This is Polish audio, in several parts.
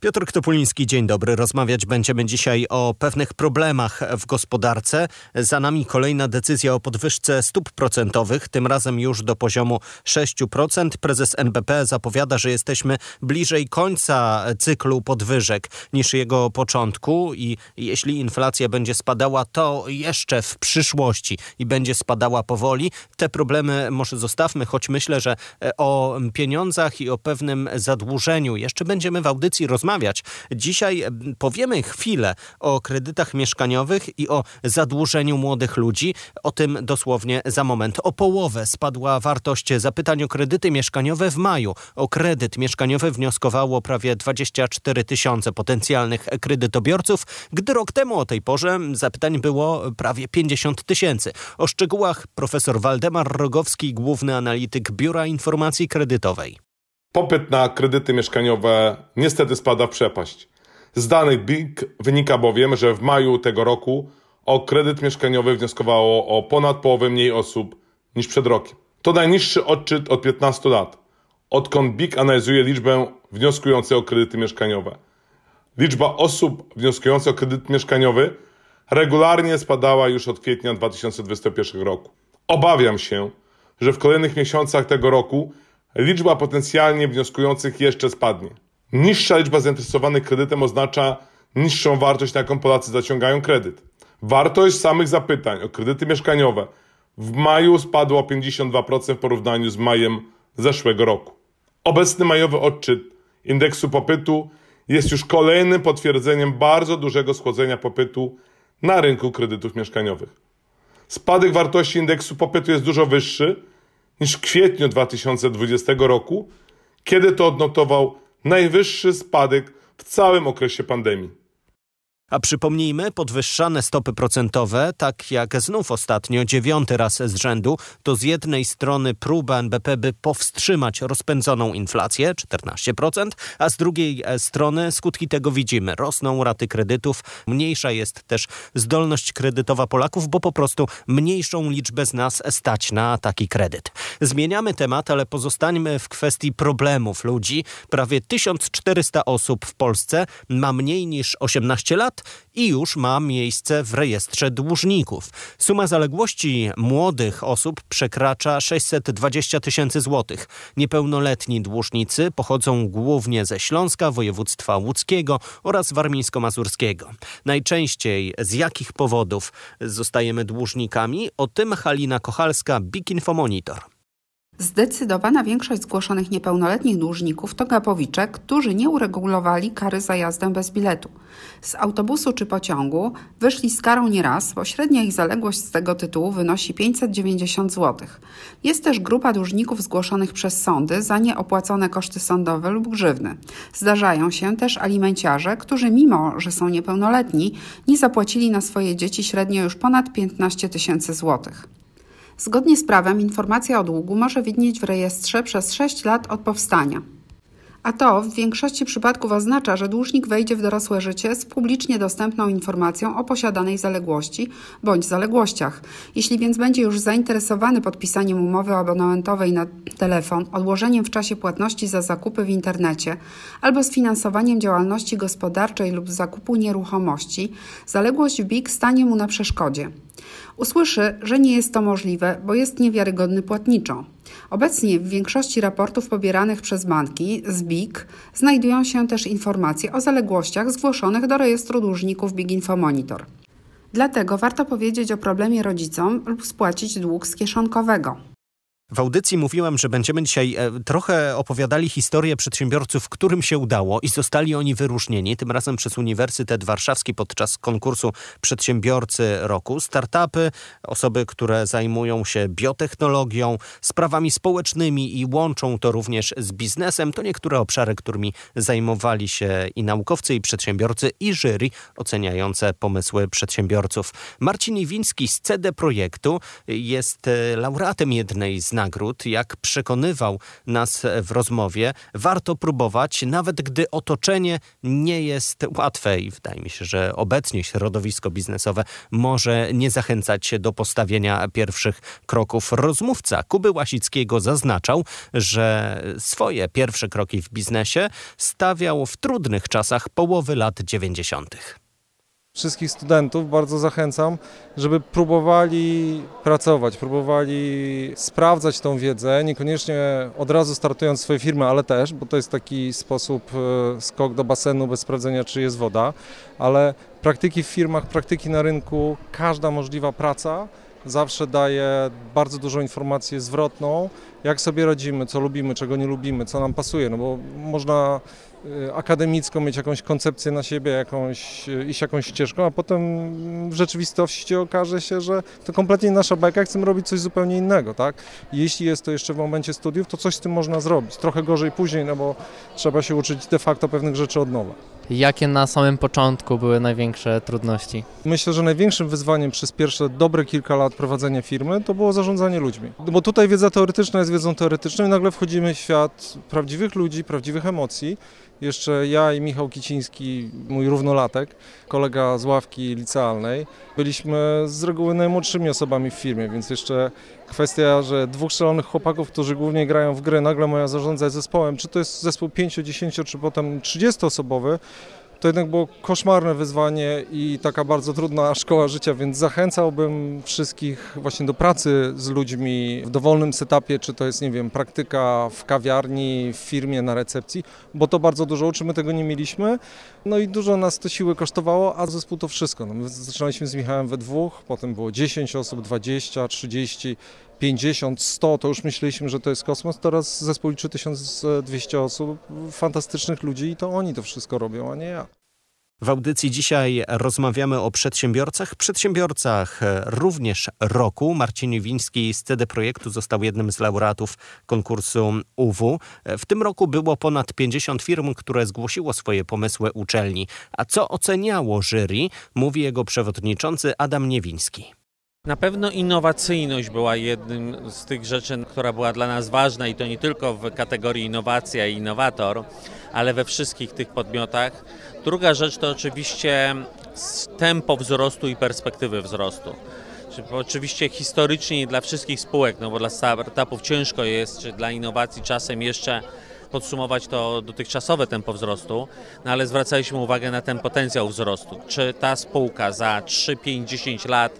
Piotr Ktopuliński, dzień dobry. Rozmawiać będziemy dzisiaj o pewnych problemach w gospodarce. Za nami kolejna decyzja o podwyżce stóp procentowych, tym razem już do poziomu 6%. Prezes NBP zapowiada, że jesteśmy bliżej końca cyklu podwyżek niż jego początku i jeśli inflacja będzie spadała, to jeszcze w przyszłości i będzie spadała powoli. Te problemy może zostawmy, choć myślę, że o pieniądzach i o pewnym zadłużeniu jeszcze będziemy w audycji rozmawiać rozmawiać. Dzisiaj powiemy chwilę o kredytach mieszkaniowych i o zadłużeniu młodych ludzi. O tym dosłownie za moment. O połowę spadła wartość zapytań o kredyty mieszkaniowe w maju. O kredyt mieszkaniowy wnioskowało prawie 24 tysiące potencjalnych kredytobiorców, gdy rok temu o tej porze zapytań było prawie 50 tysięcy. O szczegółach profesor Waldemar Rogowski, główny analityk Biura Informacji Kredytowej. Popyt na kredyty mieszkaniowe niestety spada w przepaść. Z danych BIG wynika bowiem, że w maju tego roku o kredyt mieszkaniowy wnioskowało o ponad połowę mniej osób niż przed rokiem. To najniższy odczyt od 15 lat, odkąd BIG analizuje liczbę wnioskujących o kredyty mieszkaniowe. Liczba osób wnioskujących o kredyt mieszkaniowy regularnie spadała już od kwietnia 2021 roku. Obawiam się, że w kolejnych miesiącach tego roku liczba potencjalnie wnioskujących jeszcze spadnie. Niższa liczba zainteresowanych kredytem oznacza niższą wartość, na jaką Polacy zaciągają kredyt. Wartość samych zapytań o kredyty mieszkaniowe w maju spadła o 52% w porównaniu z majem zeszłego roku. Obecny majowy odczyt indeksu popytu jest już kolejnym potwierdzeniem bardzo dużego schłodzenia popytu na rynku kredytów mieszkaniowych. Spadek wartości indeksu popytu jest dużo wyższy niż w kwietniu 2020 roku, kiedy to odnotował najwyższy spadek w całym okresie pandemii. A przypomnijmy, podwyższane stopy procentowe, tak jak znów ostatnio, dziewiąty raz z rzędu, to z jednej strony próba NBP, by powstrzymać rozpędzoną inflację, 14%, a z drugiej e, strony skutki tego widzimy. Rosną raty kredytów, mniejsza jest też zdolność kredytowa Polaków, bo po prostu mniejszą liczbę z nas stać na taki kredyt. Zmieniamy temat, ale pozostańmy w kwestii problemów ludzi. Prawie 1400 osób w Polsce ma mniej niż 18 lat, i już ma miejsce w rejestrze dłużników. Suma zaległości młodych osób przekracza 620 tysięcy złotych. Niepełnoletni dłużnicy pochodzą głównie ze Śląska, województwa łódzkiego oraz warmińsko-mazurskiego. Najczęściej z jakich powodów zostajemy dłużnikami? O tym Halina Kochalska, Big Info Monitor. Zdecydowana większość zgłoszonych niepełnoletnich dłużników to gapowicze, którzy nie uregulowali kary za jazdę bez biletu. Z autobusu czy pociągu wyszli z karą nieraz, bo średnia ich zaległość z tego tytułu wynosi 590 zł. Jest też grupa dłużników zgłoszonych przez sądy za nieopłacone koszty sądowe lub grzywny. Zdarzają się też alimenciarze, którzy mimo, że są niepełnoletni, nie zapłacili na swoje dzieci średnio już ponad 15 tysięcy złotych. Zgodnie z prawem informacja o długu może widnieć w rejestrze przez 6 lat od powstania. A to w większości przypadków oznacza, że dłużnik wejdzie w dorosłe życie z publicznie dostępną informacją o posiadanej zaległości bądź zaległościach. Jeśli więc będzie już zainteresowany podpisaniem umowy abonamentowej na telefon, odłożeniem w czasie płatności za zakupy w internecie albo sfinansowaniem działalności gospodarczej lub zakupu nieruchomości, zaległość w BIG stanie mu na przeszkodzie. Usłyszy, że nie jest to możliwe, bo jest niewiarygodny płatniczo. Obecnie w większości raportów pobieranych przez banki z BIG znajdują się też informacje o zaległościach zgłoszonych do rejestru dłużników BIG Info Monitor. Dlatego warto powiedzieć o problemie rodzicom lub spłacić dług z kieszonkowego. W audycji mówiłem, że będziemy dzisiaj e, trochę opowiadali historię przedsiębiorców, którym się udało i zostali oni wyróżnieni, tym razem przez Uniwersytet Warszawski podczas konkursu Przedsiębiorcy Roku. Startupy, osoby, które zajmują się biotechnologią, sprawami społecznymi i łączą to również z biznesem, to niektóre obszary, którymi zajmowali się i naukowcy, i przedsiębiorcy, i jury oceniające pomysły przedsiębiorców. Marcin Iwiński z CD Projektu jest e, laureatem jednej z nagród. Jak przekonywał nas w rozmowie, warto próbować, nawet gdy otoczenie nie jest łatwe i wydaje mi się, że obecnie środowisko biznesowe może nie zachęcać się do postawienia pierwszych kroków. Rozmówca Kuby Łasickiego zaznaczał, że swoje pierwsze kroki w biznesie stawiał w trudnych czasach połowy lat 90 wszystkich studentów bardzo zachęcam, żeby próbowali pracować, próbowali sprawdzać tą wiedzę, niekoniecznie od razu startując swoje firmy, ale też, bo to jest taki sposób e, skok do basenu bez sprawdzenia, czy jest woda, ale praktyki w firmach, praktyki na rynku, każda możliwa praca zawsze daje bardzo dużą informację zwrotną, jak sobie radzimy, co lubimy, czego nie lubimy, co nam pasuje, no bo można y, akademicko mieć jakąś koncepcję na siebie, jakąś, y, iść jakąś ścieżką, a potem w rzeczywistości okaże się, że to kompletnie nasza bajka, chcemy robić coś zupełnie innego, tak? Jeśli jest to jeszcze w momencie studiów, to coś z tym można zrobić. Trochę gorzej później, no bo trzeba się uczyć de facto pewnych rzeczy od nowa. Jakie na samym początku były największe trudności? Myślę, że największym wyzwaniem przez pierwsze dobre kilka lat prowadzenia firmy to było zarządzanie ludźmi. Bo tutaj wiedza teoretyczna jest wiedzą teoretyczną i nagle wchodzimy w świat prawdziwych ludzi, prawdziwych emocji. Jeszcze ja i Michał Kiciński, mój równolatek, kolega z ławki licealnej, byliśmy z reguły najmłodszymi osobami w firmie, więc jeszcze kwestia, że dwóch szalonych chłopaków, którzy głównie grają w gry, nagle mają zarządzać zespołem, czy to jest zespół 5, 10, czy potem 30 osobowy, to jednak było koszmarne wyzwanie i taka bardzo trudna szkoła życia, więc zachęcałbym wszystkich właśnie do pracy z ludźmi w dowolnym setupie, czy to jest, nie wiem, praktyka w kawiarni, w firmie, na recepcji, bo to bardzo dużo uczy, my tego nie mieliśmy, no i dużo nas to siły kosztowało, a zespół to wszystko. No, my zaczynaliśmy z Michałem we dwóch, potem było 10 osób, 20, 30, 50, 100, to już myśleliśmy, że to jest kosmos. Teraz zespół liczy 1200 osób, fantastycznych ludzi i to oni to wszystko robią, a nie ja. W audycji dzisiaj rozmawiamy o przedsiębiorcach, przedsiębiorcach również roku. Marcin Wiński z CD Projektu został jednym z laureatów konkursu UW. W tym roku było ponad 50 firm, które zgłosiło swoje pomysły uczelni. A co oceniało jury, mówi jego przewodniczący Adam Niewiński. Na pewno innowacyjność była jednym z tych rzeczy, która była dla nas ważna i to nie tylko w kategorii innowacja i innowator, ale we wszystkich tych podmiotach. Druga rzecz to oczywiście tempo wzrostu i perspektywy wzrostu. Oczywiście historycznie dla wszystkich spółek, no bo dla startupów ciężko jest, czy dla innowacji czasem jeszcze podsumować to dotychczasowe tempo wzrostu, no ale zwracaliśmy uwagę na ten potencjał wzrostu. Czy ta spółka za 3, 5, 10 lat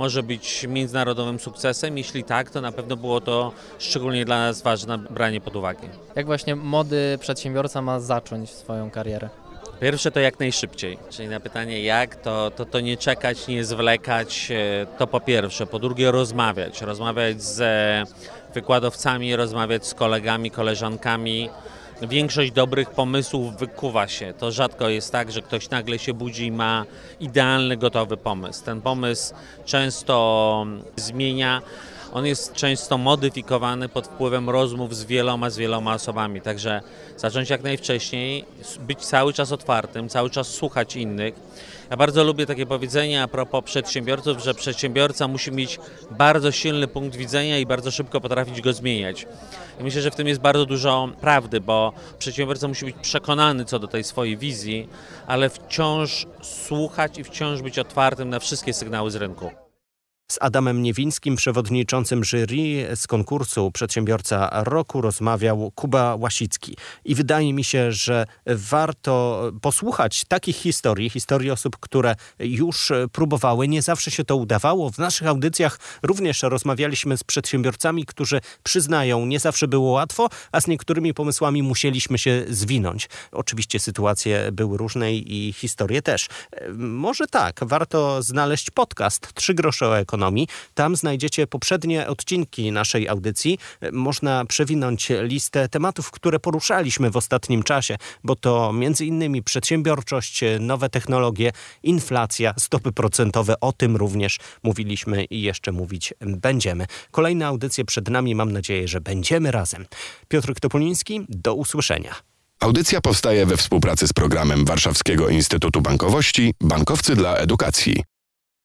może być międzynarodowym sukcesem? Jeśli tak, to na pewno było to szczególnie dla nas ważne branie pod uwagę. Jak właśnie młody przedsiębiorca ma zacząć swoją karierę? Pierwsze to jak najszybciej, czyli na pytanie jak, to, to, to nie czekać, nie zwlekać, e, to po pierwsze. Po drugie rozmawiać, rozmawiać z wykładowcami, rozmawiać z kolegami, koleżankami, większość dobrych pomysłów wykuwa się. To rzadko jest tak, że ktoś nagle się budzi i ma idealny, gotowy pomysł. Ten pomysł często zmienia. On jest często modyfikowany pod wpływem rozmów z wieloma, z wieloma osobami. Także zacząć jak najwcześniej, być cały czas otwartym, cały czas słuchać innych ja bardzo lubię takie powiedzenie a propos przedsiębiorców, że przedsiębiorca musi mieć bardzo silny punkt widzenia i bardzo szybko potrafić go zmieniać. Myślę, że w tym jest bardzo dużo prawdy, bo przedsiębiorca musi być przekonany co do tej swojej wizji, ale wciąż słuchać i wciąż być otwartym na wszystkie sygnały z rynku. Z Adamem Niewińskim, przewodniczącym jury z konkursu Przedsiębiorca Roku rozmawiał Kuba Łasicki. I wydaje mi się, że warto posłuchać takich historii, historii osób, które już próbowały. Nie zawsze się to udawało. W naszych audycjach również rozmawialiśmy z przedsiębiorcami, którzy przyznają, nie zawsze było łatwo, a z niektórymi pomysłami musieliśmy się zwinąć. Oczywiście sytuacje były różne i historie też. Może tak, warto znaleźć podcast Trzy grosze o ekonomii ekonomii. Tam znajdziecie poprzednie odcinki naszej audycji. Można przewinąć listę tematów, które poruszaliśmy w ostatnim czasie, bo to innymi przedsiębiorczość, nowe technologie, inflacja, stopy procentowe. O tym również mówiliśmy i jeszcze mówić będziemy. Kolejne audycje przed nami. Mam nadzieję, że będziemy razem. Piotr Topoliński, do usłyszenia. Audycja powstaje we współpracy z programem Warszawskiego Instytutu Bankowości Bankowcy dla Edukacji.